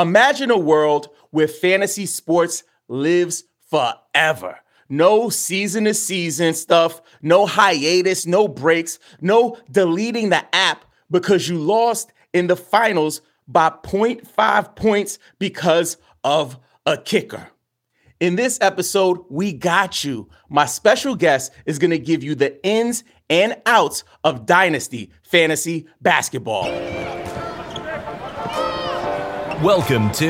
Imagine a world where fantasy sports lives forever. No season to season stuff, no hiatus, no breaks, no deleting the app because you lost in the finals by 0.5 points because of a kicker. In this episode, we got you. My special guest is going to give you the ins and outs of Dynasty Fantasy Basketball. Welcome to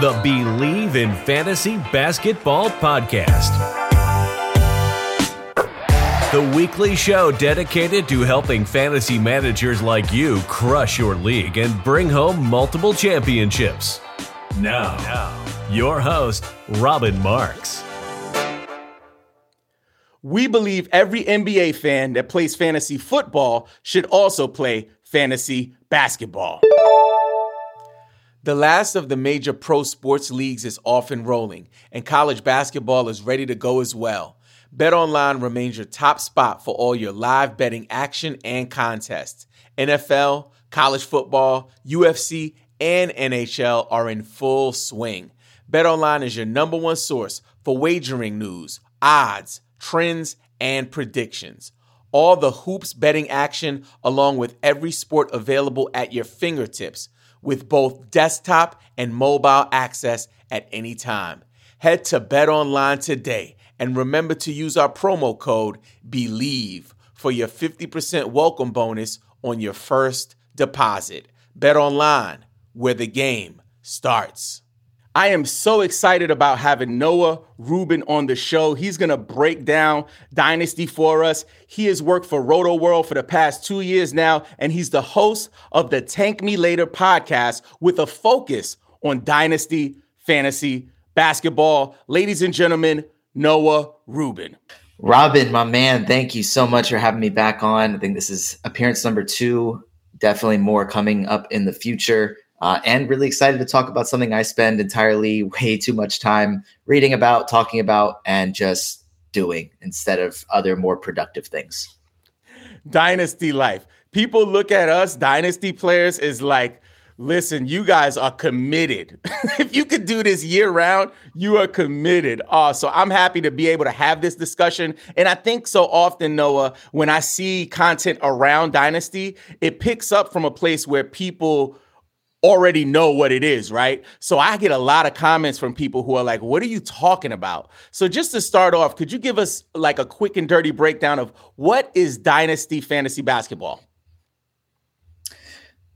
the Bleav in Fantasy Basketball Podcast, the weekly show dedicated to helping fantasy managers like you crush your league and bring home multiple championships. Now, now your host, Robbin Marx. We believe every NBA fan that plays fantasy football should also play fantasy basketball. The last of the major pro sports leagues is off and rolling, and college basketball is ready to go as well. BetOnline remains your top spot for all your live betting action and contests. NFL, college football, UFC, and NHL are in full swing. BetOnline is your number one source for wagering news, odds, trends, and predictions. All the hoops betting action, along with every sport available at your fingertips, with both desktop and mobile access at any time. Head to BetOnline today and remember to use our promo code BELIEVE for your 50% welcome bonus on your first deposit. BetOnline, where the game starts. I am so excited about having Noah Rubin on the show. He's going to break down Dynasty for us. He has worked for Rotoworld for the past two years now, and he's the host of the Tank Me Later podcast with a focus on Dynasty fantasy basketball. Ladies and gentlemen, Noah Rubin. Robbin, my man, thank you so much for having me back on. I think this is appearance number two. Definitely more coming up in the future uh, and really excited to talk about something I spend entirely way too much time reading about, talking about, and just doing instead of other more productive things. Dynasty life. People look at us, dynasty players, is like, listen, you guys are committed. if you could do this year round, you are committed. Uh, so I'm happy to be able to have this discussion. And I think so often, Noah, when I see content around Dynasty, it picks up from a place where people already know what it is, right? So I get a lot of comments from people who are like, "What are you talking about?" So just to start off, could you give us like a quick and dirty breakdown of what is Dynasty Fantasy Basketball?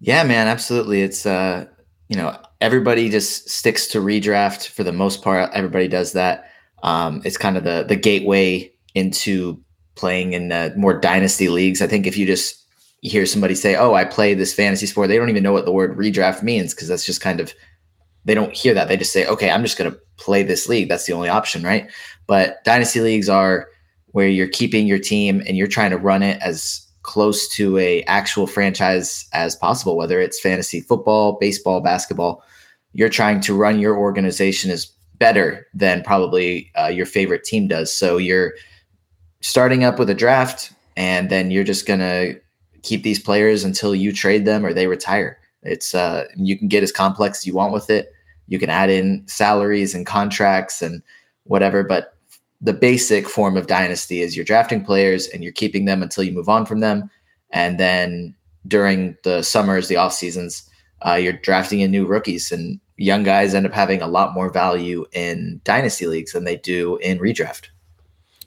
Yeah, man, absolutely. It's uh, you know, everybody just sticks to redraft for the most part. Everybody does that. Um, it's kind of the the gateway into playing in uh, more dynasty leagues. I think if you just you hear somebody say, "Oh, I play this fantasy sport," they don't even know what the word redraft means because that's just kind of they don't hear that. They just say, "Okay, I'm just going to play this league." That's the only option, right? But dynasty leagues are where you're keeping your team and you're trying to run it as close to a actual franchise as possible, whether it's fantasy football, baseball, basketball. You're trying to run your organization as better than probably uh, your favorite team does. So you're starting up with a draft, and then you're just gonna keep these players until you trade them or they retire. It's uh, you can get as complex as you want with it. You can add in salaries and contracts and whatever, but the basic form of dynasty is you're drafting players and you're keeping them until you move on from them, and then during the summers, the off seasons, uh, you're drafting in new rookies and young guys end up having a lot more value in dynasty leagues than they do in redraft.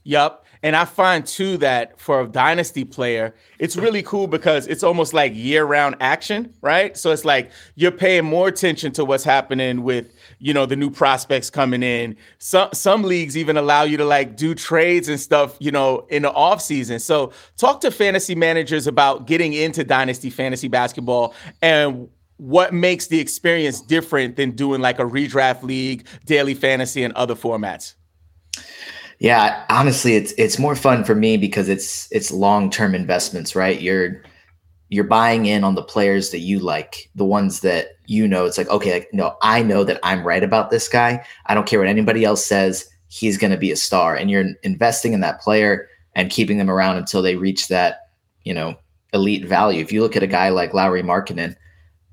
Yep. And I find too that for a dynasty player, it's really cool because it's almost like year-round action, right? So it's like you're paying more attention to what's happening with, you know, the new prospects coming in. Some some leagues even allow you to like do trades and stuff, you know, in the off season. So talk to fantasy managers about getting into dynasty fantasy basketball and what makes the experience different than doing like a redraft league, daily fantasy, and other formats. Yeah, honestly, it's it's more fun for me because it's it's long term investments, right? You're you're buying in on the players that you like, the ones that you know. It's like, okay, like, no, I know that I'm right about this guy. I don't care what anybody else says. He's going to be a star, and you're investing in that player and keeping them around until they reach that, you know, elite value. If you look at a guy like Lauri Markkanen,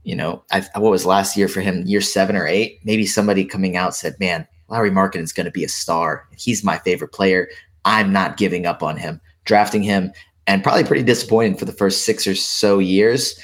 you know, I, what was last year for him, year seven or eight? Maybe somebody coming out said, "Man, Lauri Markkanen is going to be a star. He's my favorite player. I'm not giving up on him." Drafting him, and probably pretty disappointed for the first six or so years,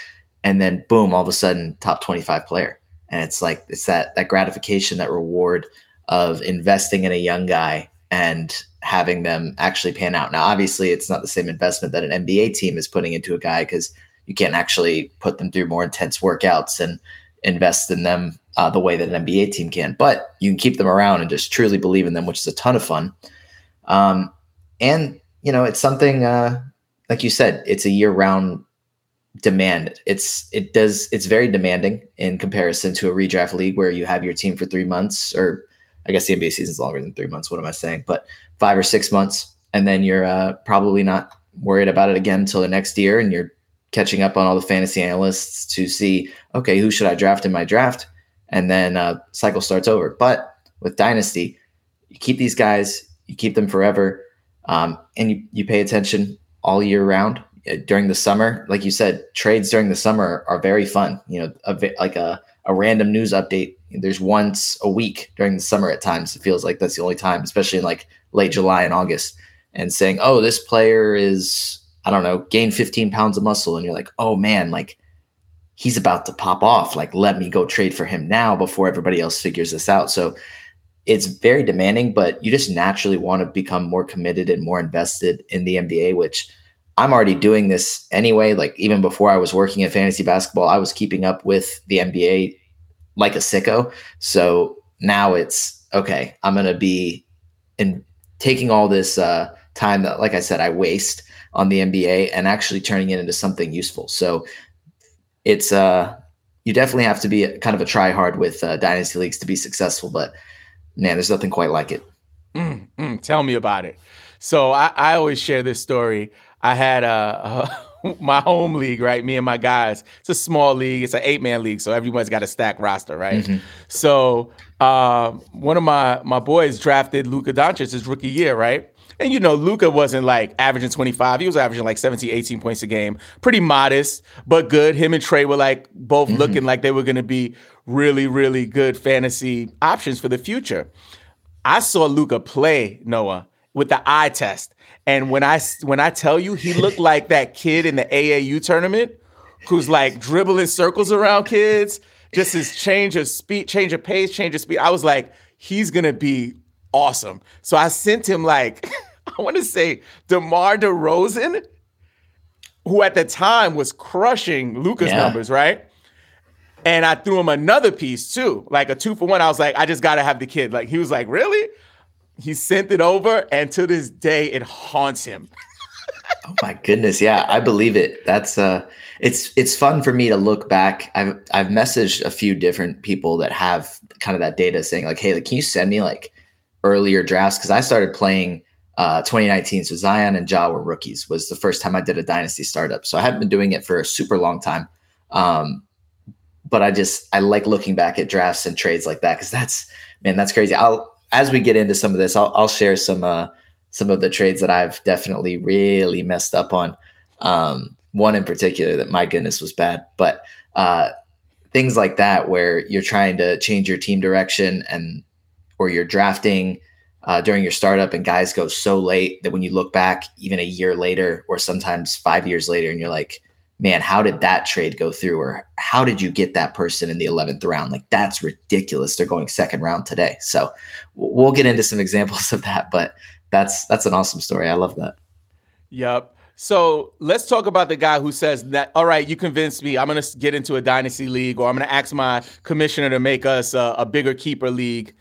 and then boom, all of a sudden, top 25 player. And it's like it's that that gratification, that reward of investing in a young guy and having them actually pan out. Now, obviously, it's not the same investment that an NBA team is putting into a guy because you can't actually put them through more intense workouts and invest in them uh, the way that an NBA team can. But you can keep them around and just truly believe in them, which is a ton of fun. Um, and you know, it's something uh, like you said, it's a year-round demand. It's it does it's very demanding in comparison to a redraft league where you have your team for three months, or I guess the NBA season is longer than three months. What am I saying? But five or six months, and then you're uh, probably not worried about it again until the next year, and you're catching up on all the fantasy analysts to see, okay, who should I draft in my draft? And then uh, cycle starts over. But with Dynasty, you keep these guys, you keep them forever, um, and you, you pay attention all year round. Uh, during the summer, like you said, trades during the summer are very fun. You know, a, like a, a random news update. There's once a week during the summer at times. It feels like that's the only time, especially in like late July and August. And saying, oh, this player is I don't know, gain 15 pounds of muscle and you're like, oh man, like he's about to pop off. Like, let me go trade for him now before everybody else figures this out. So it's very demanding, but you just naturally want to become more committed and more invested in the NBA, which I'm already doing this anyway. Like, even before I was working at fantasy basketball, I was keeping up with the NBA like a sicko. So now it's okay, I'm going to be in taking all this uh, time that, like I said, I waste on the NBA and actually turning it into something useful. So it's uh you definitely have to be a, kind of a try hard with uh, dynasty leagues to be successful, but man, there's nothing quite like it. Mm, mm, tell me about it. So I, I always share this story. I had a, a my home league, right? Me and my guys. It's a small league. It's an eight man league, so everyone's got a stack roster, right? Mm-hmm. So uh, one of my my boys drafted Luka Doncic his rookie year, right? And you know, Luka wasn't like averaging 25. He was averaging like 17, 18 points a game. Pretty modest, but good. Him and Trae were like both mm-hmm. looking like they were going to be really, really good fantasy options for the future. I saw Luka play Noah with the eye test. And when I when I tell you he looked like that kid in the AAU tournament who's like dribbling circles around kids, just his change of speed, change of pace, change of speed. I was like, he's gonna be awesome. So I sent him like I want to say DeMar DeRozan, who at the time was crushing Luka's yeah. numbers, right? And I threw him another piece too, like a two for one. I was like, I just gotta have the kid. Like he was like, really? He sent it over, and to this day, it haunts him. oh my goodness, yeah, I believe it. That's uh, it's it's fun for me to look back. I've I've messaged a few different people that have kind of that data, saying like, hey, like, can you send me like earlier drafts? Because I started playing uh, 2019. So Zion and Ja were rookies. Was the first time I did a dynasty startup. So I haven't been doing it for a super long time. Um, but I just I like looking back at drafts and trades like that because that's man, that's crazy. I'll as we get into some of this, I'll, I'll share some uh, some of the trades that I've definitely really messed up on. Um, one in particular that my goodness was bad, but uh, things like that where you're trying to change your team direction and or you're drafting uh, during your startup and guys go so late that when you look back even a year later or sometimes five years later and you're like man how did that trade go through? or how did you get that person in the 11th round? Like that's ridiculous. They're going second round today. So we'll get into some examples of that but that's that's an awesome story. I love that. Yep so let's talk about the guy who says that, all right, you convinced me. I'm going to get into a dynasty league or I'm going to ask my commissioner to make us a, a bigger keeper league.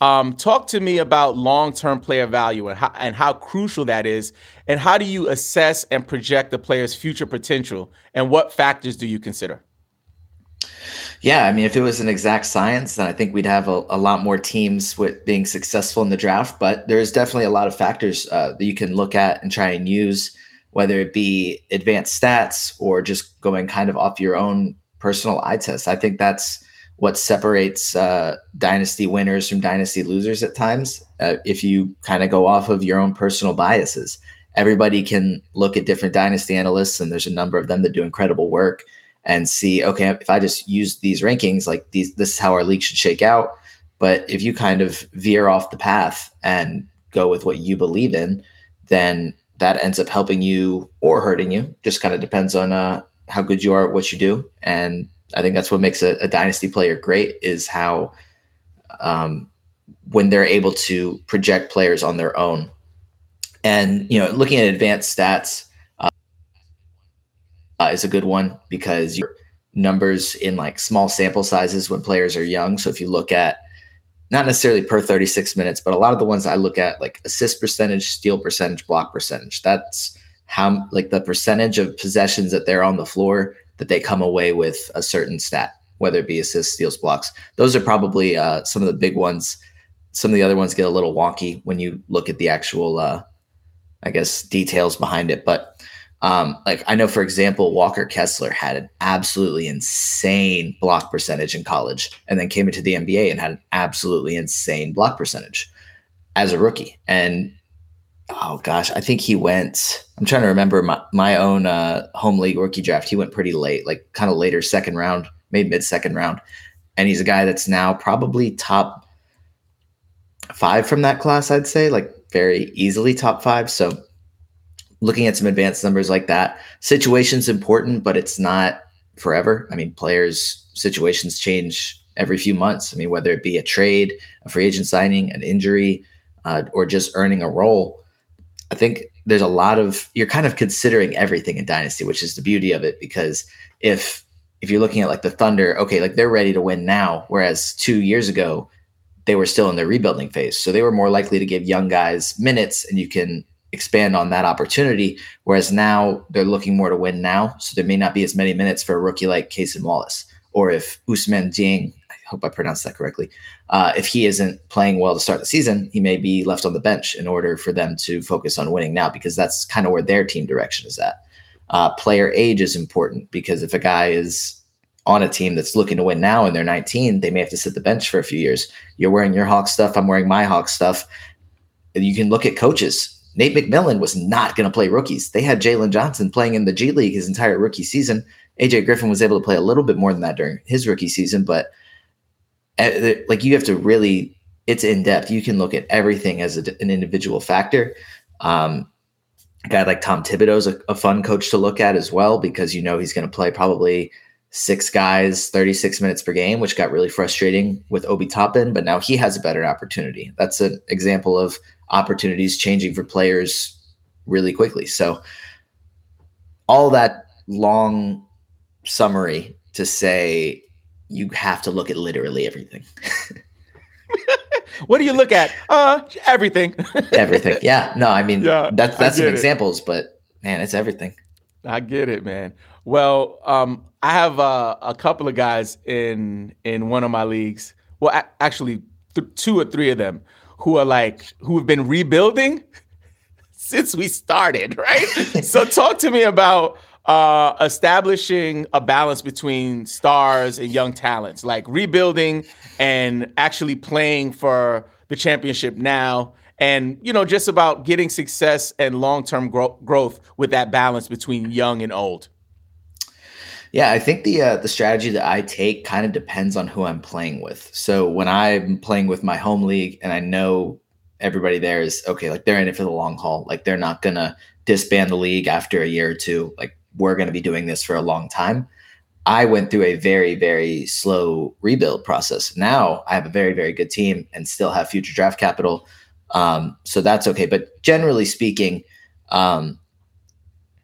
Um, talk to me about long-term player value and how, and how crucial that is, and how do you assess and project the player's future potential, and what factors do you consider? Yeah, I mean, if it was an exact science, then I think we'd have a, a lot more teams with being successful in the draft. But there's definitely a lot of factors uh, that you can look at and try and use, whether it be advanced stats or just going kind of off your own personal eye test. I think that's what separates uh, dynasty winners from dynasty losers at times. Uh, if you kind of go off of your own personal biases, everybody can look at different dynasty analysts, and there's a number of them that do incredible work. and see, okay, if I just use these rankings, like these, this is how our league should shake out. But if you kind of veer off the path and go with what you believe in, then that ends up helping you or hurting you. Just kind of depends on uh, how good you are at what you do. And I think that's what makes a, a dynasty player great is how um, when they're able to project players on their own. And you know, looking at advanced stats uh, uh, is a good one because your numbers in like small sample sizes when players are young. So if you look at not necessarily per 36 minutes, but a lot of the ones I look at, like assist percentage, steal percentage, block percentage. That's how like the percentage of possessions that they're on the floor that they come away with a certain stat, whether it be assists, steals, blocks. Those are probably uh, some of the big ones. Some of the other ones get a little wonky when you look at the actual, uh, I guess, details behind it. But um, like I know, for example, Walker Kessler had an absolutely insane block percentage in college, and then came into the NBA and had an absolutely insane block percentage as a rookie. And oh gosh, I think he went. I'm trying to remember my my own uh, home league rookie draft. He went pretty late, like kind of later second round, maybe mid second round, and he's a guy that's now probably top five from that class. I'd say like very easily top five. So looking at some advanced numbers like that. Situation's important, but it's not forever. I mean, players' situations change every few months. I mean, whether it be a trade, a free agent signing, an injury, uh, or just earning a role. I think there's a lot of you're kind of considering everything in dynasty, which is the beauty of it. Because if if you're looking at like the Thunder, okay, like they're ready to win now, whereas two years ago they were still in their rebuilding phase, so they were more likely to give young guys minutes, and you can expand on that opportunity. Whereas now they're looking more to win now. So there may not be as many minutes for a rookie like Cason Wallace. Or if Ousmane Dieng, I hope I pronounced that correctly, uh, if he isn't playing well to start the season, he may be left on the bench in order for them to focus on winning now because that's kind of where their team direction is at. Uh, player age is important because if a guy is on a team that's looking to win now and they're 19, they may have to sit the bench for a few years. You're wearing your Hawk stuff, I'm wearing my Hawk stuff. You can look at coaches Nate McMillan was not going to play rookies. They had Jalen Johnson playing in the G League his entire rookie season. AJ Griffin was able to play a little bit more than that during his rookie season, but like you have to really, it's in depth. You can look at everything as a, an individual factor. Um, a guy like Tom Thibodeau is a, a fun coach to look at as well because you know he's going to play probably six guys, 36 minutes per game, which got really frustrating with Obi Toppin, but now he has a better opportunity. That's an example of opportunities changing for players really quickly. So, all that long summary to say you have to look at literally everything. what do you look at? Uh, everything. everything. Yeah. No, I mean yeah, that's that's some it. examples, but man, it's everything. I get it, man. Well, um, I have uh, a couple of guys in in one of my leagues. Well, a- actually, th- two or three of them who are like who have been rebuilding since we started, right? so talk to me about uh, establishing a balance between stars and young talents, like rebuilding and actually playing for the championship now, and you know just about getting success and long-term gro- growth with that balance between young and old. Yeah, I think the uh, the strategy that I take kind of depends on who I'm playing with. So when I'm playing with my home league and I know everybody there is okay, like they're in it for the long haul, like they're not gonna disband the league after a year or two. Like we're gonna be doing this for a long time. I went through a very very slow rebuild process. Now I have a very very good team and still have future draft capital, um, so that's okay. But generally speaking, um,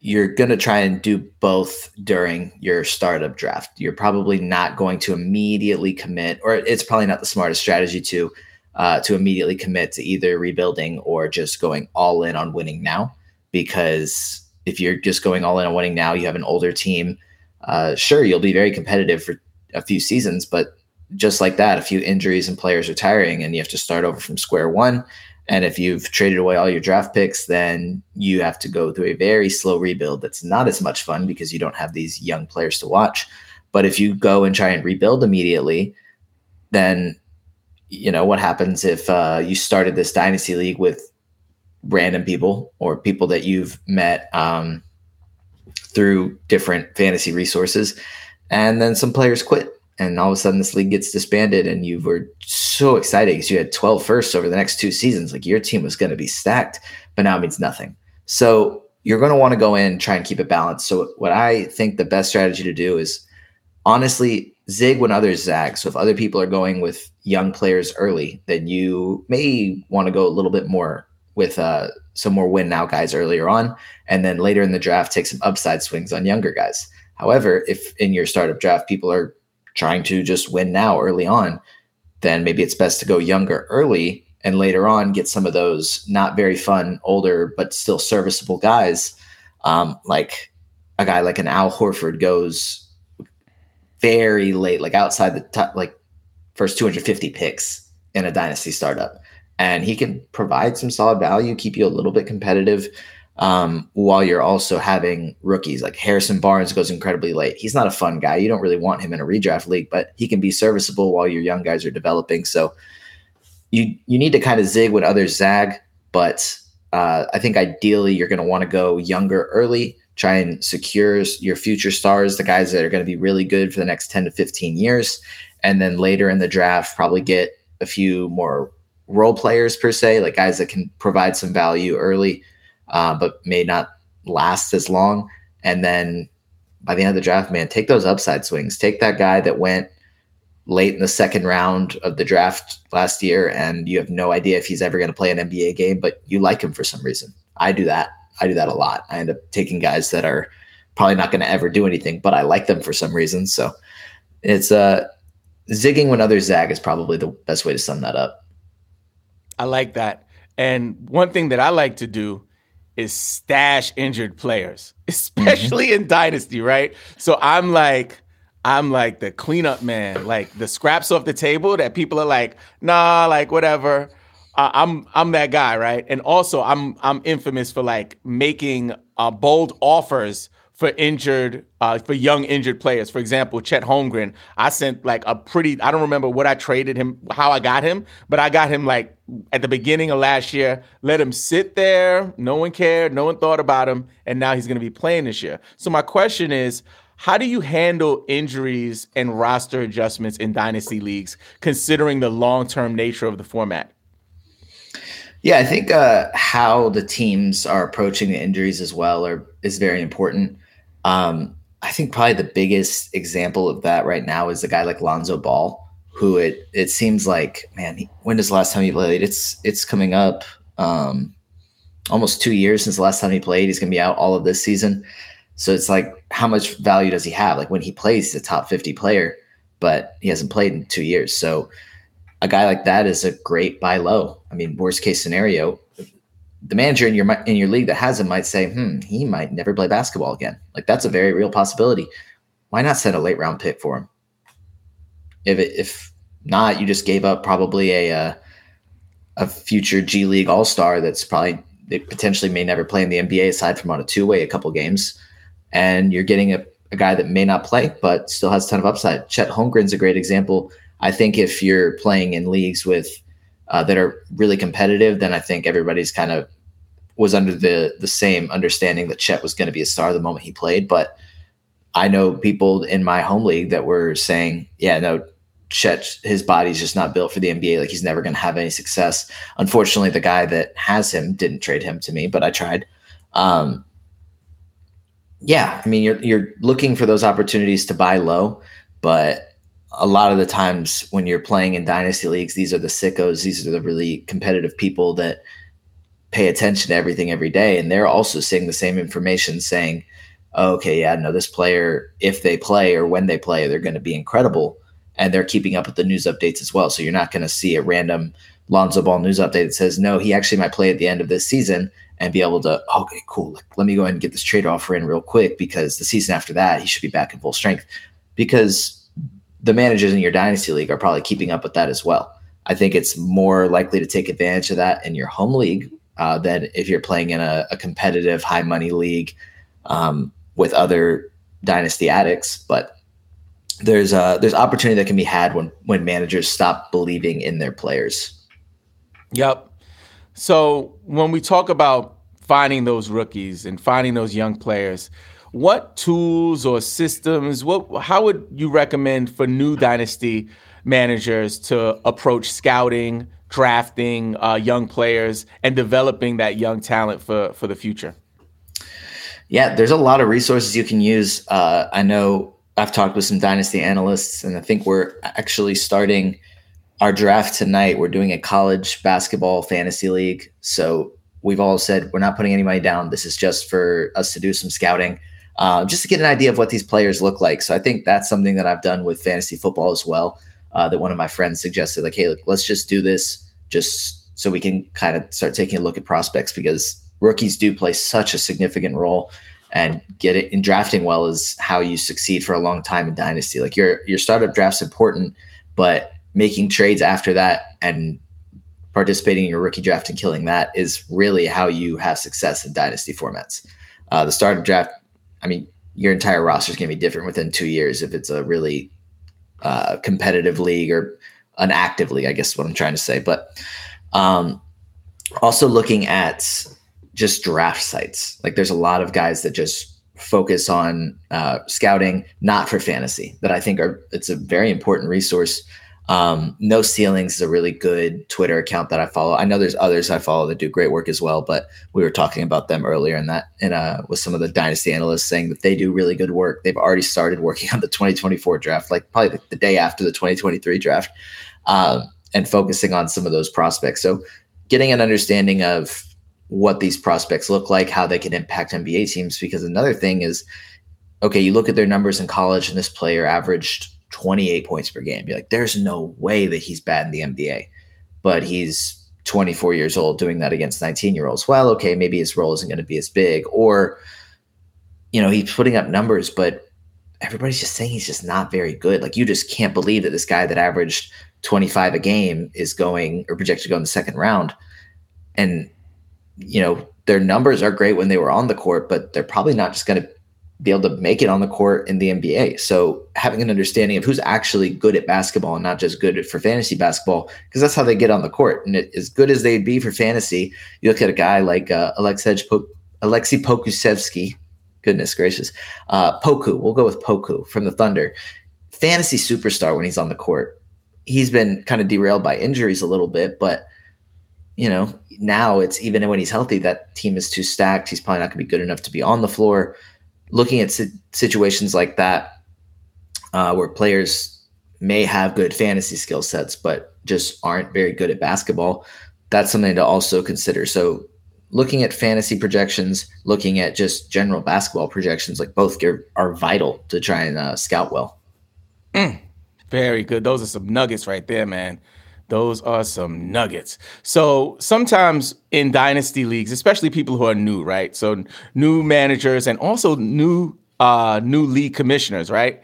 you're going to try and do both during your startup draft. You're probably not going to immediately commit, or it's probably not the smartest strategy to uh, to immediately commit to either rebuilding or just going all in on winning now. Because if you're just going all in on winning now, you have an older team. Uh, sure, you'll be very competitive for a few seasons, but just like that, a few injuries and players retiring, and you have to start over from square one. And if you've traded away all your draft picks, then you have to go through a very slow rebuild that's not as much fun because you don't have these young players to watch. But if you go and try and rebuild immediately, then you know what happens if uh, you started this dynasty league with random people or people that you've met um, through different fantasy resources. And then some players quit and all of a sudden this league gets disbanded and you were so excited because you had 12 firsts over the next two seasons. Like your team was going to be stacked but now it means nothing. So you're going to want to go in and try and keep it balanced. So what i think the best strategy to do is honestly zig when others zag. So if other people are going with young players early then you may want to go a little bit more with uh, some more win now guys earlier on and then later in the draft take some upside swings on younger guys however if in your startup draft people are trying to just win now early on, then maybe it's best to go younger early and later on get some of those not very fun, older, but still serviceable guys. Um, like a guy like an Al Horford goes very late, like outside the top, like first 250 picks in a dynasty startup. And he can provide some solid value, keep you a little bit competitive um, while you're also having rookies like Harrison Barnes goes incredibly late. He's not a fun guy. You don't really want him in a redraft league, but he can be serviceable while your young guys are developing. So you you need to kind of zig when others zag, but uh, I think ideally you're going to want to go younger early, try and secure your future stars, the guys that are going to be really good for the next 10 to 15 years. And then later in the draft, probably get a few more role players per se, like guys that can provide some value early uh, but may not last as long. And then by the end of the draft, man, take those upside swings. Take that guy that went late in the second round of the draft last year, and you have no idea if he's ever going to play an NBA game, but you like him for some reason. I do that. I do that a lot. I end up taking guys that are probably not going to ever do anything, but I like them for some reason. So it's uh zigging when others zag is probably the best way to sum that up. I like that. And one thing that I like to do is stash injured players, especially mm-hmm. in Dynasty, right? So I'm like, I'm like the cleanup man, like the scraps off the table that people are like, nah, like whatever. Uh, I'm I'm that guy, right? And also, I'm I'm infamous for like making uh, bold offers for injured uh, for young injured players. For example, Chet Holmgren, I sent like a pretty I don't remember what I traded him, how I got him, but I got him like at the beginning of last year, let him sit there, no one cared, no one thought about him, and now he's going to be playing this year. So my question is, how do you handle injuries and roster adjustments in dynasty leagues considering the long-term nature of the format? Yeah, I think uh, how the teams are approaching the injuries as well are is very important. Um, I think probably the biggest example of that right now is a guy like Lonzo Ball, who it it seems like man, he, the last time he played? It's it's coming up um, almost two years since the last time he played. He's going to be out all of this season, so it's like how much value does he have? Like when he plays, he's a top fifty player, but he hasn't played in two years. So a guy like that is a great buy low. I mean, worst case scenario, the manager in your in your league that has him might say, "Hmm, he might never play basketball again." Like that's a very real possibility. Why not send a late round pick for him? If it, if not, you just gave up probably a uh, a future G League All Star that's probably they potentially may never play in the NBA aside from on a two way a couple games, and you're getting a, a guy that may not play but still has a ton of upside. Chet Holmgren's a great example. I think if you're playing in leagues with uh, that are really competitive, then I think everybody's kind of was under the the same understanding that Chet was going to be a star the moment he played. But I know people in my home league that were saying, "Yeah, no, Chet, his body's just not built for the NBA. Like he's never going to have any success." Unfortunately, the guy that has him didn't trade him to me, but I tried. Um, yeah, I mean, you're you're looking for those opportunities to buy low, but a lot of the times when you're playing in dynasty leagues, these are the sickos. These are the really competitive people that pay attention to everything every day. And they're also seeing the same information saying, oh, okay, yeah, no, this player, if they play or when they play, they're going to be incredible. And they're keeping up with the news updates as well. So you're not going to see a random Lonzo Ball news update that says, no, he actually might play at the end of this season and be able to, okay, cool. Let me go ahead and get this trade offer in real quick because the season after that, he should be back in full strength. Because the managers in your dynasty league are probably keeping up with that as well. I think it's more likely to take advantage of that in your home league uh, than if you're playing in a, a competitive high money league um, with other dynasty addicts. But there's uh, there's opportunity that can be had when when managers stop believing in their players. Yep. So when we talk about finding those rookies and finding those young players, what tools or systems, what how would you recommend for new dynasty managers to approach scouting, drafting uh, young players, and developing that young talent for for the future? Yeah, there's a lot of resources you can use. Uh, I know I've talked with some dynasty analysts, and I think we're actually starting our draft tonight. We're doing a college basketball fantasy league. So we've all said we're not putting any money down. This is just for us to do some scouting, uh, just to get an idea of what these players look like. So I think that's something that I've done with fantasy football as well. Uh, that one of my friends suggested, like, hey, look, let's just do this just so we can kind of start taking a look at prospects because rookies do play such a significant role and get it in drafting well is how you succeed for a long time in dynasty. Like your your startup draft's important, but making trades after that and participating in your rookie draft and killing that is really how you have success in dynasty formats. Uh, the startup draft, I mean, your entire roster is going to be different within two years if it's a really uh, competitive league or an active league, I guess what I'm trying to say. But um, also looking at just draft sites. Like there's a lot of guys that just focus on uh, scouting, not for fantasy, that I think are it's a very important resource. Um, no ceilings is a really good Twitter account that I follow. I know there's others I follow that do great work as well, but we were talking about them earlier in that in uh with some of the dynasty analysts saying that they do really good work. They've already started working on the 2024 draft, like probably the, the day after the 2023 draft, um, and focusing on some of those prospects. So getting an understanding of what these prospects look like, how they can impact NBA teams. Because another thing is, okay, you look at their numbers in college, and this player averaged 28 points per game. You're like, there's no way that he's bad in the NBA, but he's 24 years old doing that against 19 year olds. Well, okay, maybe his role isn't going to be as big, or you know, he's putting up numbers, but everybody's just saying he's just not very good. Like you just can't believe that this guy that averaged 25 a game is going or projected to go in the second round. And you know, their numbers are great when they were on the court, but they're probably not just going to be able to make it on the court in the NBA. So having an understanding of who's actually good at basketball and not just good for fantasy basketball, because that's how they get on the court. And it, as good as they'd be for fantasy, you look at a guy like uh, Aleksej po- Aleksej Pokusevski. Goodness gracious, uh, Poku. We'll go with Poku from the Thunder. Fantasy superstar when he's on the court. He's been kind of derailed by injuries a little bit, but you know, now it's even when he's healthy, that team is too stacked. He's probably not going to be good enough to be on the floor. Looking at situations like that, uh, where players may have good fantasy skill sets, but just aren't very good at basketball, that's something to also consider. So, looking at fantasy projections, looking at just general basketball projections, like both are, are vital to try and uh, scout well. Mm, very good. Those are some nuggets right there, man. Those are some nuggets. So sometimes in dynasty leagues, especially people who are new, right? So new managers and also new uh new league commissioners, right?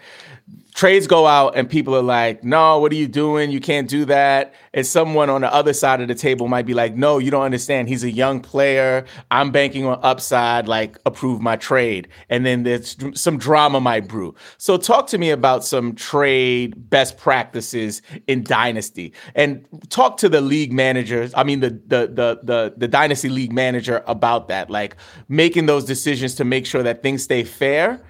Trades go out and people are like, no, what are you doing? You can't do that. And someone on the other side of the table might be like, no, you don't understand. He's a young player. I'm banking on upside, like approve my trade. And then there's some drama might brew. So talk to me about some trade best practices in dynasty and talk to the league managers. I mean, the, the, the, the, the dynasty league manager about that, like making those decisions to make sure that things stay fair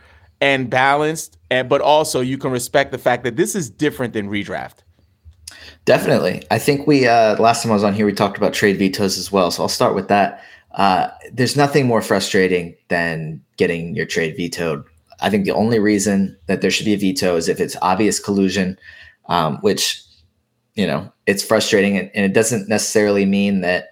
and balanced, and, but also you can respect the fact that this is different than redraft. Definitely. I think we, uh, last time I was on here, we talked about trade vetoes as well. So I'll start with that. Uh, there's nothing more frustrating than getting your trade vetoed. I think the only reason that there should be a veto is if it's obvious collusion, um, which, you know, it's frustrating. And, and it doesn't necessarily mean that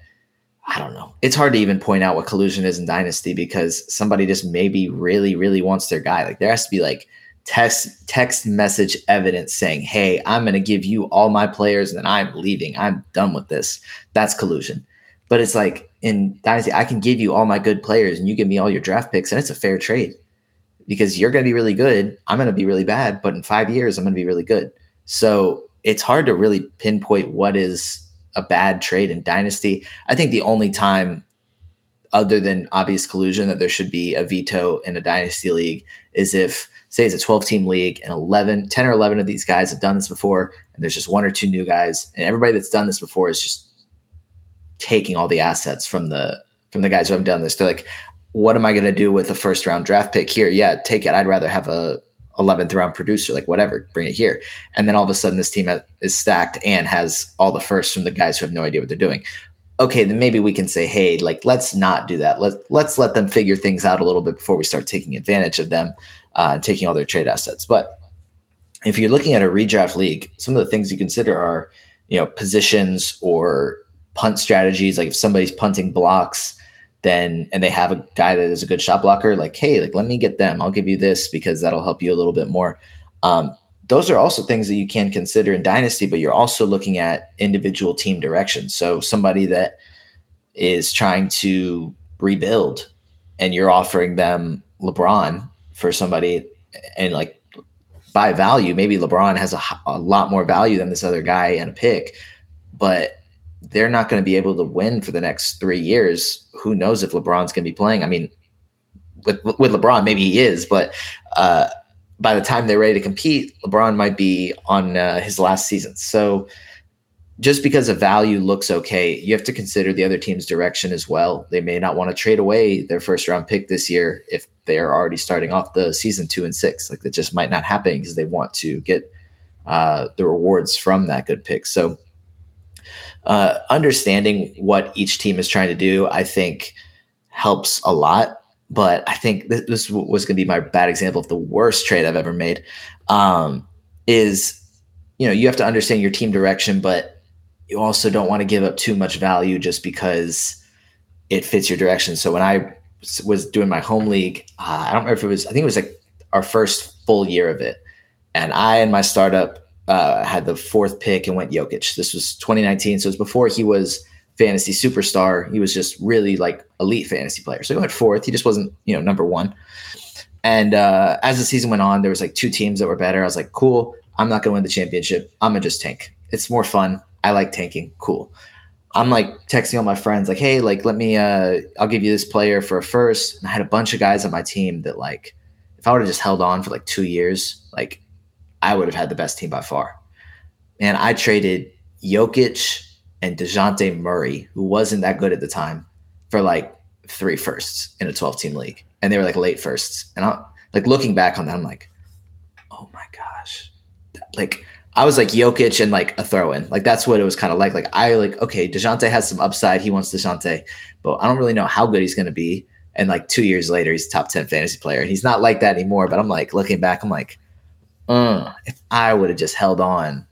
I don't know. It's hard to even point out what collusion is in Dynasty because somebody just maybe really, really wants their guy. Like there has to be like text text message evidence saying, "Hey, I'm going to give you all my players, and then I'm leaving. I'm done with this." That's collusion. But it's like in Dynasty, I can give you all my good players, and you give me all your draft picks, and it's a fair trade because you're going to be really good. I'm going to be really bad, but in five years, I'm going to be really good. So it's hard to really pinpoint what is a bad trade in Dynasty. I think the only time, other than obvious collusion, that there should be a veto in a Dynasty league is if, say, it's a 12 team league and 11, 10 or 11 of these guys have done this before, and there's just one or two new guys, and everybody that's done this before is just taking all the assets from the from the guys who haven't done this. They're like, what am I going to do with a first round draft pick here? Yeah, take it. I'd rather have a 11th round producer, like whatever, bring it here. And then all of a sudden, this team is stacked and has all the first from the guys who have no idea what they're doing. Okay, then maybe we can say, hey, like let's not do that. Let let's let them figure things out a little bit before we start taking advantage of them, uh, taking all their trade assets. But if you're looking at a redraft league, some of the things you consider are, you know, positions or punt strategies. Like if somebody's punting blocks, then and they have a guy that is a good shot blocker, like, hey, like let me get them. I'll give you this because that'll help you a little bit more. Um, those are also things that you can consider in dynasty, but you're also looking at individual team direction. So somebody that is trying to rebuild and you're offering them LeBron for somebody and like by value, maybe LeBron has a, a lot more value than this other guy and a pick, but they're not going to be able to win for the next three years. Who knows if LeBron's going to be playing? I mean, with with LeBron, maybe he is, but uh, by the time they're ready to compete, LeBron might be on uh, his last season. So just because a value looks okay, you have to consider the other team's direction as well. They may not want to trade away their first round pick this year if they are already starting off the season two and six. Like that just might not happen because they want to get uh, the rewards from that good pick. So uh, understanding what each team is trying to do, I think helps a lot. But I think this, this was going to be my bad example of the worst trade I've ever made. Um, is you know you have to understand your team direction, but you also don't want to give up too much value just because it fits your direction. So when I was doing my home league, uh, I don't remember if it was. I think it was like our first full year of it, and I and my startup uh, had the fourth pick and went Jokic. This was 2019, so it was before he was fantasy superstar. He was just really like elite fantasy player. So he went fourth. He just wasn't you know number one. And uh, as the season went on, there was like two teams that were better. I was like, cool. I'm not gonna win the championship. I'm gonna just tank. It's more fun. I like tanking. Cool. I'm like texting all my friends, like, hey, like, let me, uh, I'll give you this player for a first. And I had a bunch of guys on my team that, like, if I would have just held on for like two years, like, I would have had the best team by far. And I traded Jokic and Dejounte Murray, who wasn't that good at the time, for like three firsts in a 12 team league. And they were like late firsts. And I'm like looking back on that, I'm like, oh my gosh. Like I was like Jokic and like a throw in. Like that's what it was kind of like. Like I like, okay, Dejounte has some upside. He wants Dejounte, but I don't really know how good he's going to be. And like two years later, he's top 10 fantasy player. And he's not like that anymore. But I'm like, looking back, I'm like, uh, if I would have just held on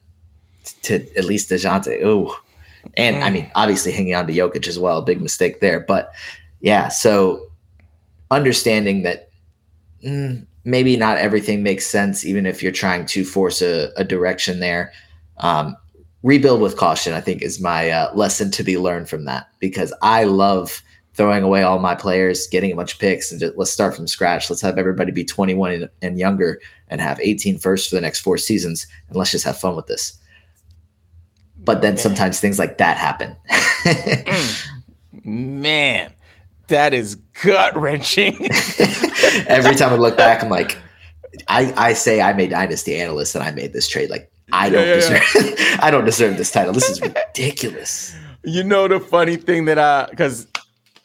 to at least Dejounte, ooh. And mm. I mean, obviously hanging on to Jokic as well, big mistake there. But yeah, so understanding that mm, maybe not everything makes sense, even if you're trying to force a, a direction there. Um, rebuild with caution, I think, is my uh, lesson to be learned from that because I love throwing away all my players, getting a bunch of picks, and just, let's start from scratch. Let's have everybody be 21 and, and younger and have 18 first for the next four seasons, and let's just have fun with this. But then sometimes things like that happen. Mm. Man, that is gut wrenching. Every time I look back, I'm like, I, I say I'm a dynasty analyst and I made this trade. Like I don't yeah, yeah, deserve yeah. I don't deserve this title. This is ridiculous. You know the funny thing that I because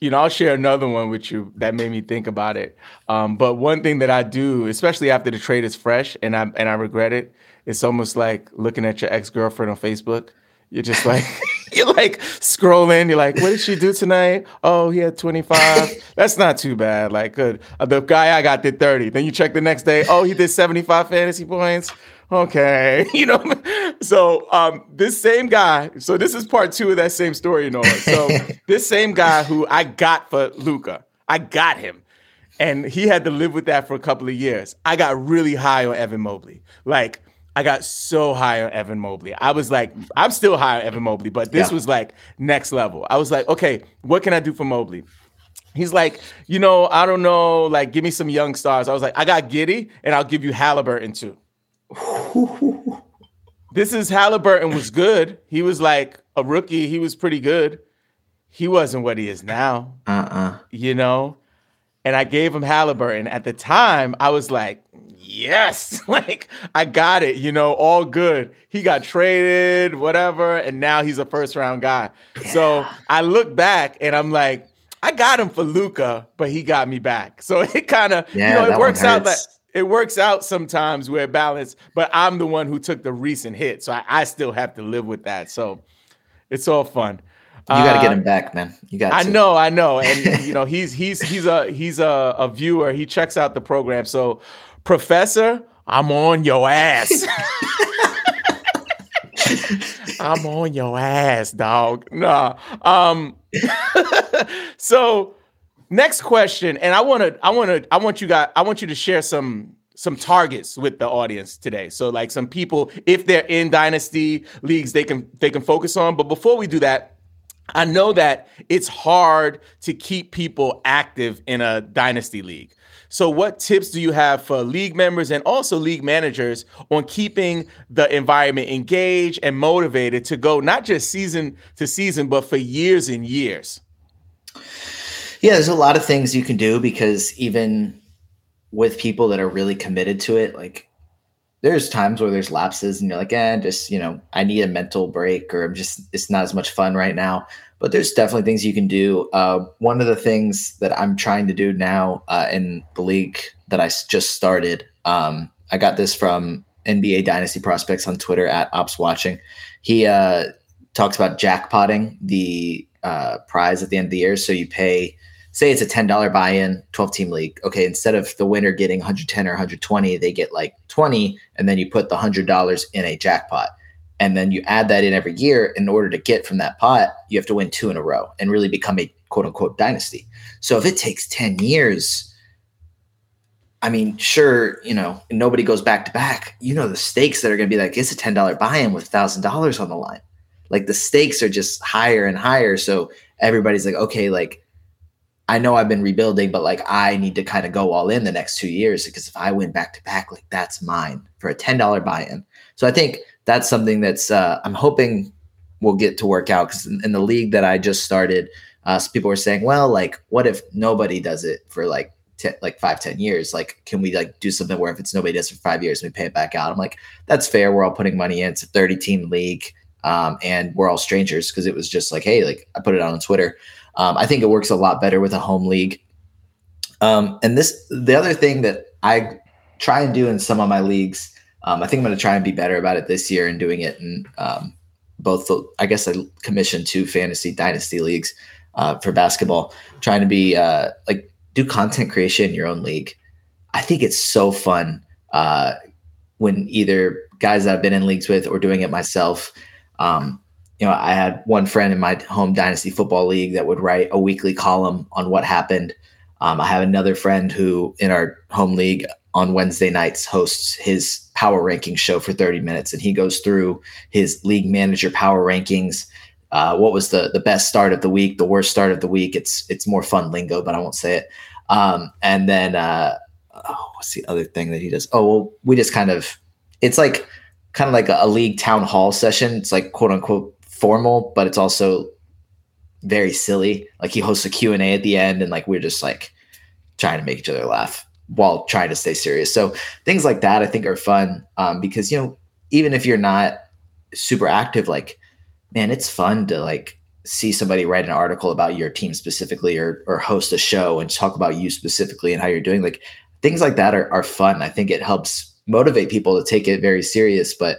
you know, I'll share another one with you that made me think about it. Um, but one thing that I do, especially after the trade is fresh and I and I regret it, it's almost like looking at your ex girlfriend on Facebook. You're just like you're like scrolling. You're like, what did she do tonight? Oh, he had 25. That's not too bad. Like, good. Uh, the guy I got did 30. Then you check the next day. Oh, he did 75 fantasy points okay, you know. So um, this same guy. So this is part two of that same story, you know. So this same guy who I got for Luka, I got him, and he had to live with that for a couple of years. I got really high on Evan Mobley, like. I got so high on Evan Mobley. I was like, I'm still high on Evan Mobley, but this yeah. was like next level. I was like, okay, what can I do for Mobley? He's like, you know, I don't know, like, give me some young stars. I was like, I got Giddey, and I'll give you Halliburton too this is Halliburton was good. He was like a rookie. He was pretty good. He wasn't what he is now. Uh-uh. You know? And I gave him Halliburton. At the time, I was like, yes, like I got it, you know, all good. He got traded, whatever, and now he's a first round guy. Yeah. So I look back and I'm like, I got him for Luka, but he got me back. So it kind of yeah, you know it works out that it works out sometimes where balance, but I'm the one who took the recent hit, so I, I still have to live with that. So it's all fun. You got to get uh, him back, man. You got. I know, I know, and you know he's he's he's a he's a, a viewer. He checks out the program. So, Professor, I'm on your ass. I'm on your ass, dog. Nah. Um. so, next question, and I want to, I want to, I want you guys, I want you to share some some targets with the audience today. So, like some people, if they're in dynasty leagues, they can they can focus on. But before we do that, I know that it's hard to keep people active in a dynasty league. So, what tips do you have for league members and also league managers on keeping the environment engaged and motivated to go not just season to season, but for years and years? Yeah, there's a lot of things you can do because even with people that are really committed to it, like there's times where there's lapses and you're like, eh, just, you know, I need a mental break or I'm just, it's not as much fun right now. But there's definitely things you can do. Uh, one of the things that I'm trying to do now uh, in the league that I just started, um, I got this from NBA Dynasty Prospects on Twitter at Ops Watching. He uh, talks about jackpotting the uh, prize at the end of the year. So you pay say it's a $10 buy-in 12 team league okay instead of the winner getting 110 or 120 they get like 20 and then you put the $100 in a jackpot and then you add that in every year in order to get from that pot you have to win two in a row and really become a quote unquote dynasty so if it takes 10 years I mean, sure, you know, nobody goes back to back. You know, the stakes that are going to be like, it's a $10 buy in with $1,000 on the line. Like the stakes are just higher and higher. So everybody's like, okay, like I know I've been rebuilding, but like I need to kind of go all in the next two years because if I win back to back, like that's mine for a ten dollar buy in. So I think that's something that's uh, I'm hoping we'll get to work out because in, in, the league that I just started, uh, people were saying, well, like what if nobody does it for like ten, like five ten years? Like can we like do something where if it's nobody does for five years, we pay it back out? I'm like that's fair. We're all putting money in. It's a 30 team league. Um, and we're all strangers because it was just like, hey, like I put it out on Twitter. Um, I think it works a lot better with a home league. Um, and this, the other thing that I try and do in some of my leagues, um, I think I'm going to try and be better about it this year and doing it in um, both. The, I guess I commissioned two fantasy dynasty leagues uh, for basketball, trying to be uh, like do content creation in your own league. I think it's so fun uh, when either guys that I've been in leagues with or doing it myself. Um, you know, I had one friend in my home dynasty football league that would write a weekly column on what happened. Um, I have another friend who, in our home league, on Wednesday nights hosts his power ranking show for 30 minutes, and he goes through his league manager power rankings. Uh, what was the the best start of the week, the worst start of the week? It's it's more fun lingo, but I won't say it. Um, and then uh, oh, what's the other thing that he does? Oh, well, we just kind of it's like kind of like a, a league town hall session. It's like quote unquote formal, but it's also very silly. Like he hosts a Q&A at the end and like we're just like trying to make each other laugh while trying to stay serious. So things like that I think are fun um, because you know even if you're not super active like man it's fun to like see somebody write an article about your team specifically or or host a show and talk about you specifically and how you're doing like things like that are, are fun. I think it helps motivate people to take it very serious but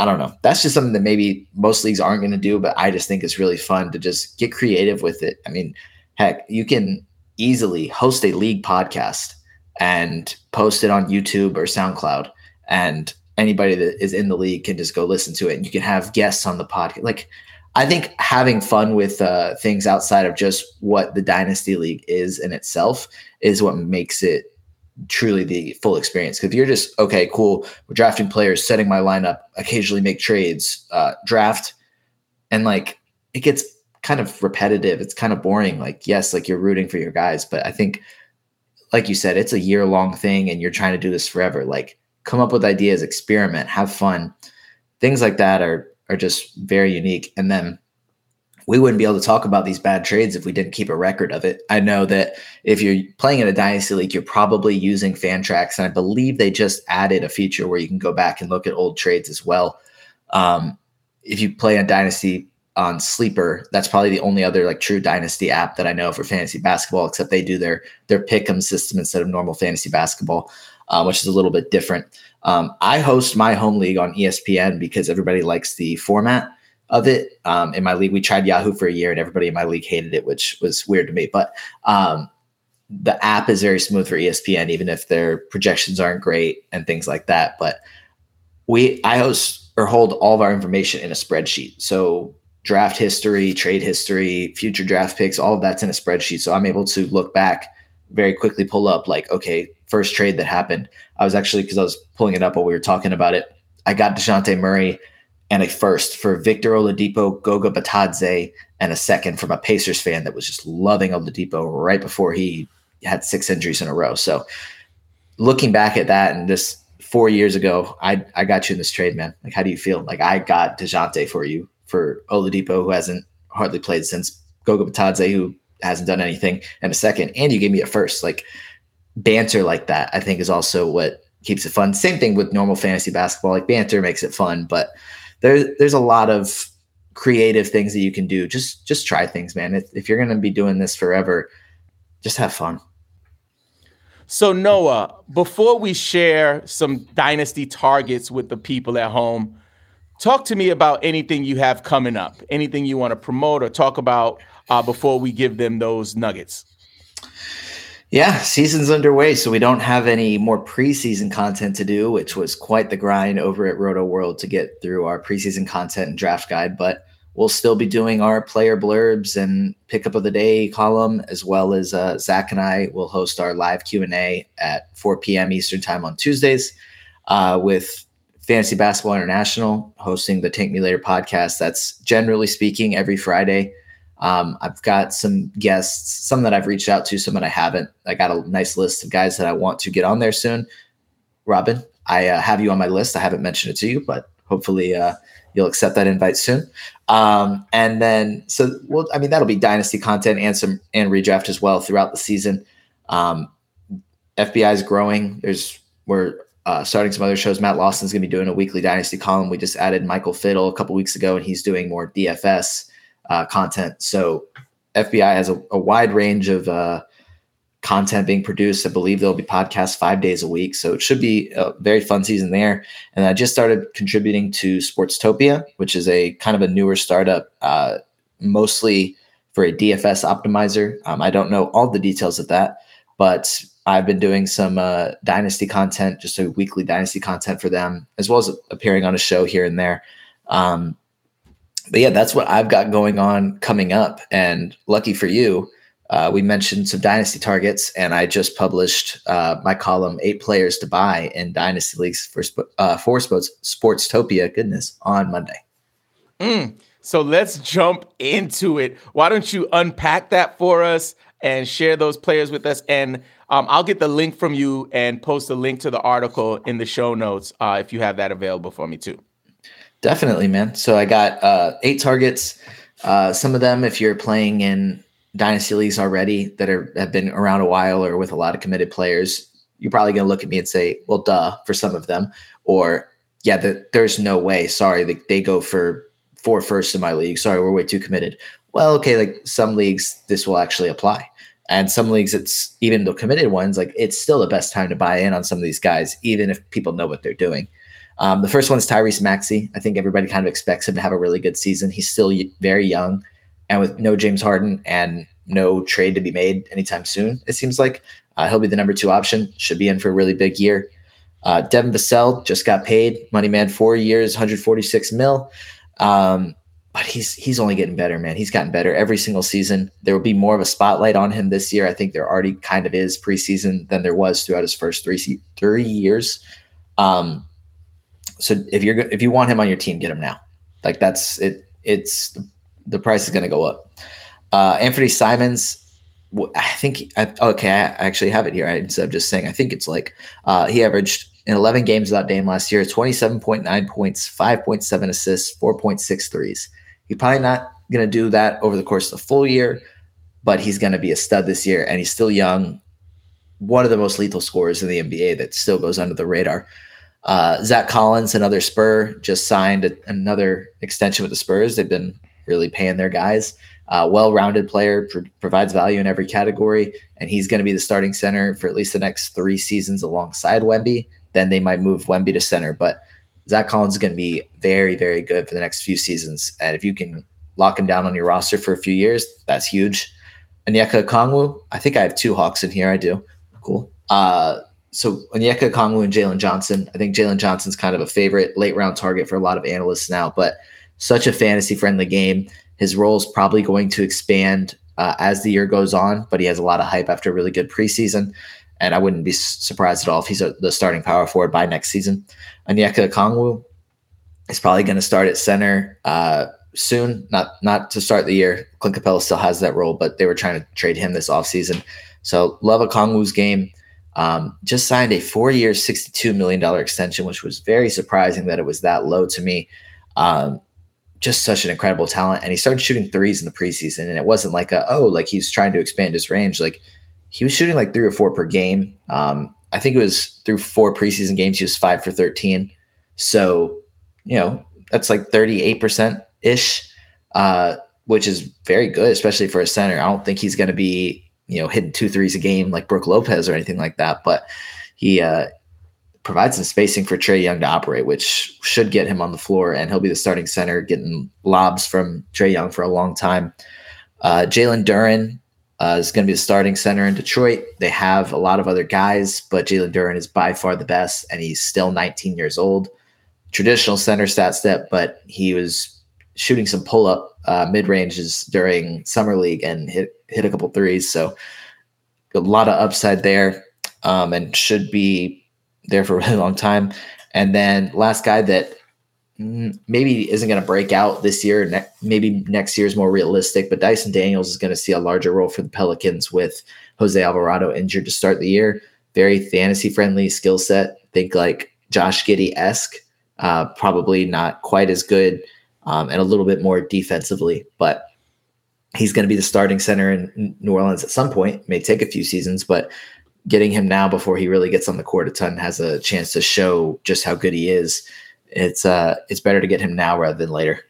I don't know. That's just something that maybe most leagues aren't going to do, but I just think it's really fun to just get creative with it. I mean, heck, you can easily host a league podcast and post it on YouTube or SoundCloud, and anybody that is in the league can just go listen to it. And you can have guests on the podcast. Like, I think having fun with uh, things outside of just what the Dynasty League is in itself is what makes it truly the full experience. Because you're just okay, cool, we're drafting players, setting my lineup, occasionally make trades, uh, draft, and like it gets kind of repetitive. It's kind of boring. Like yes, like you're rooting for your guys, but I think, like you said, it's a year long thing, and you're trying to do this forever. Like come up with ideas, experiment, have fun. Things like that are are just very unique. And then we wouldn't be able to talk about these bad trades if we didn't keep a record of it. I know that if you're playing in a dynasty league, you're probably using Fantrax, and I believe they just added a feature where you can go back and look at old trades as well. Um, if you play on dynasty, on Sleeper. That's probably the only other like true dynasty app that I know for fantasy basketball, except they do their their pick'em system instead of normal fantasy basketball, uh, which is a little bit different. Um, I host my home league on ESPN because everybody likes the format of it. Um, in my league, we tried Yahoo for a year, and everybody in my league hated it, which was weird to me. But um, the app is very smooth for ESPN, even if their projections aren't great and things like that. But we, I host or hold all of our information in a spreadsheet. So draft history, trade history, future draft picks, all of that's in a spreadsheet. So I'm able to look back very quickly, pull up like, okay, first trade that happened. I was actually because I was pulling it up while we were talking about it. I got Dejounte Murray and a first for Victor Oladipo, Goga Bitadze, and a second from a Pacers fan that was just loving Oladipo right before he had six injuries in a row. So looking back at that and this four years ago, I I got you in this trade, man. Like, how do you feel? Like I got Dejounte for you for Oladipo, who hasn't hardly played since Goga Bitadze, who hasn't done anything, and a second, and you gave me a first. Like banter like that, I think is also what keeps it fun. Same thing with normal fantasy basketball. Like banter makes it fun, but there's there's a lot of creative things that you can do. Just just try things, man. If, if you're going to be doing this forever, just have fun. So Noah, before we share some dynasty targets with the people at home, talk to me about anything you have coming up, anything you want to promote or talk about uh, before we give them those nuggets. Yeah, season's underway, so we don't have any more preseason content to do, which was quite the grind over at Rotoworld to get through our preseason content and draft guide. But we'll still be doing our player blurbs and pickup of the day column, as well as uh, Zach and I will host our live Q and A at 4 p.m. Eastern time on Tuesdays uh, with Fantasy Basketball International hosting the Tank Me Later podcast. That's generally speaking every Friday. Um, I've got some guests, some that I've reached out to, some that I haven't. I got a nice list of guys that I want to get on there soon. Robbin, I uh, have you on my list. I haven't mentioned it to you, but hopefully uh, you'll accept that invite soon. Um, and then, so well, I mean, that'll be dynasty content and some and redraft as well throughout the season. Um, FBI is growing. There's we're uh, starting some other shows. Matt Lawson's going to be doing a weekly dynasty column. We just added Michael Fiddle a couple weeks ago, and he's doing more DFS uh, content. So FBI has a, a wide range of uh, content being produced. I believe there'll be podcasts five days a week. So it should be a very fun season there. And I just started contributing to Sportstopia, which is a kind of a newer startup, uh, mostly for a DFS optimizer. Um, I don't know all the details of that, but I've been doing some uh, dynasty content, just a weekly dynasty content for them, as well as appearing on a show here and there. Um, but yeah, that's what I've got going on coming up. And lucky for you, uh, we mentioned some dynasty targets, and I just published uh, my column eight players to buy in dynasty leagues for uh, for sports Sportstopia. Goodness, on Monday. Mm. So let's jump into it. Why don't you unpack that for us and share those players with us? And um, I'll get the link from you and post a link to the article in the show notes uh, if you have that available for me too. Definitely, man. So I got uh, eight targets. Uh, some of them, if you're playing in dynasty leagues already that are have been around a while or with a lot of committed players, you're probably going to look at me and say, "Well, duh," for some of them, or "Yeah, the, there's no way." Sorry, they, they go for four firsts in my league. Sorry, we're way too committed. Well, okay, like some leagues, this will actually apply. And some leagues, it's even the committed ones, like it's still the best time to buy in on some of these guys, even if people know what they're doing. Um, the first one is Tyrese Maxey. I think everybody kind of expects him to have a really good season. He's still very young, and with no James Harden and no trade to be made anytime soon, it seems like uh, he'll be the number two option. Should be in for a really big year. Uh, Devin Vassell just got paid, money man, four years, 146 mil. Um, but he's he's only getting better, man. He's gotten better every single season. There will be more of a spotlight on him this year. I think there already kind of is preseason than there was throughout his first three three years. Um, so if you're if you want him on your team, get him now. Like that's it. It's the price is going to go up. Uh, Anthony Simons, I think. I, okay, I actually have it here. instead of just saying, I think it's like uh, he averaged in 11 games without Dame last year, 27.9 points, 5.7 assists, 4.6 threes. He's probably not going to do that over the course of the full year, but he's going to be a stud this year, and he's still young. One of the most lethal scorers in the NBA that still goes under the radar. Uh, Zach Collins, another Spur, just signed a, another extension with the Spurs. They've been really paying their guys. Uh, well-rounded player, pr- provides value in every category, and he's going to be the starting center for at least the next three seasons alongside Wemby. Then they might move Wemby to center, but Zach Collins is going to be very, very good for the next few seasons. And if you can lock him down on your roster for a few years, that's huge. Onyeka Okongwu, I think I have two Hawks in here. I do. Cool. Uh, so Onyeka Okongwu and Jalen Johnson. I think Jalen Johnson's kind of a favorite late round target for a lot of analysts now, but such a fantasy friendly game. His role is probably going to expand uh, as the year goes on, but he has a lot of hype after a really good preseason. And I wouldn't be surprised at all if he's a, the starting power forward by next season. Onyeka Okongwu is probably going to start at center uh, soon, not not to start the year. Clint Capela still has that role, but they were trying to trade him this offseason. So love Okongwu's game. Um, just signed a four-year, $62 million extension, which was very surprising that it was that low to me. Um, just such an incredible talent. And he started shooting threes in the preseason. And it wasn't like a, oh, like he's trying to expand his range. Like he was shooting like three or four per game. Um, I think it was through four preseason games, he was five for 13. So, you know, that's like 38% ish, uh, which is very good, especially for a center. I don't think he's going to be, you know, hitting two threes a game like Brook Lopez or anything like that, but he uh, provides some spacing for Trae Young to operate, which should get him on the floor, and he'll be the starting center, getting lobs from Trae Young for a long time. Uh, Jalen Duren uh, is going to be the starting center in Detroit. They have a lot of other guys, but Jalen Duren is by far the best, and he's still 19 years old. Traditional center stat step, but he was shooting some pull up uh, mid ranges during summer league and hit hit a couple threes. So a lot of upside there, um, and should be there for a really long time. And then last guy that Mm, maybe isn't going to break out this year. Ne- maybe next year is more realistic, but Dyson Daniels is going to see a larger role for the Pelicans with Jose Alvarado injured to start the year. Very fantasy friendly skill set. Think like Josh Giddey esque, uh, probably not quite as good um, and a little bit more defensively, but he's going to be the starting center in New Orleans at some point. May take a few seasons, but getting him now before he really gets on the court a ton has a chance to show just how good he is it's uh it's better to get him now rather than later.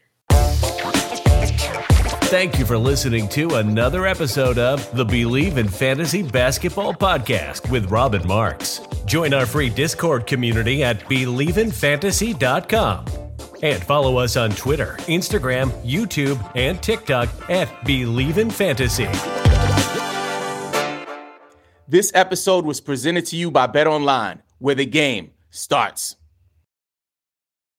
Thank you for listening to another episode of the Bleav in Fantasy Basketball podcast with Robbin Marx. Join our free Discord community at bleavinfantasy.com and follow us on Twitter, Instagram, YouTube, and TikTok at Bleav in Fantasy. This episode was presented to you by BetOnline, where the game starts.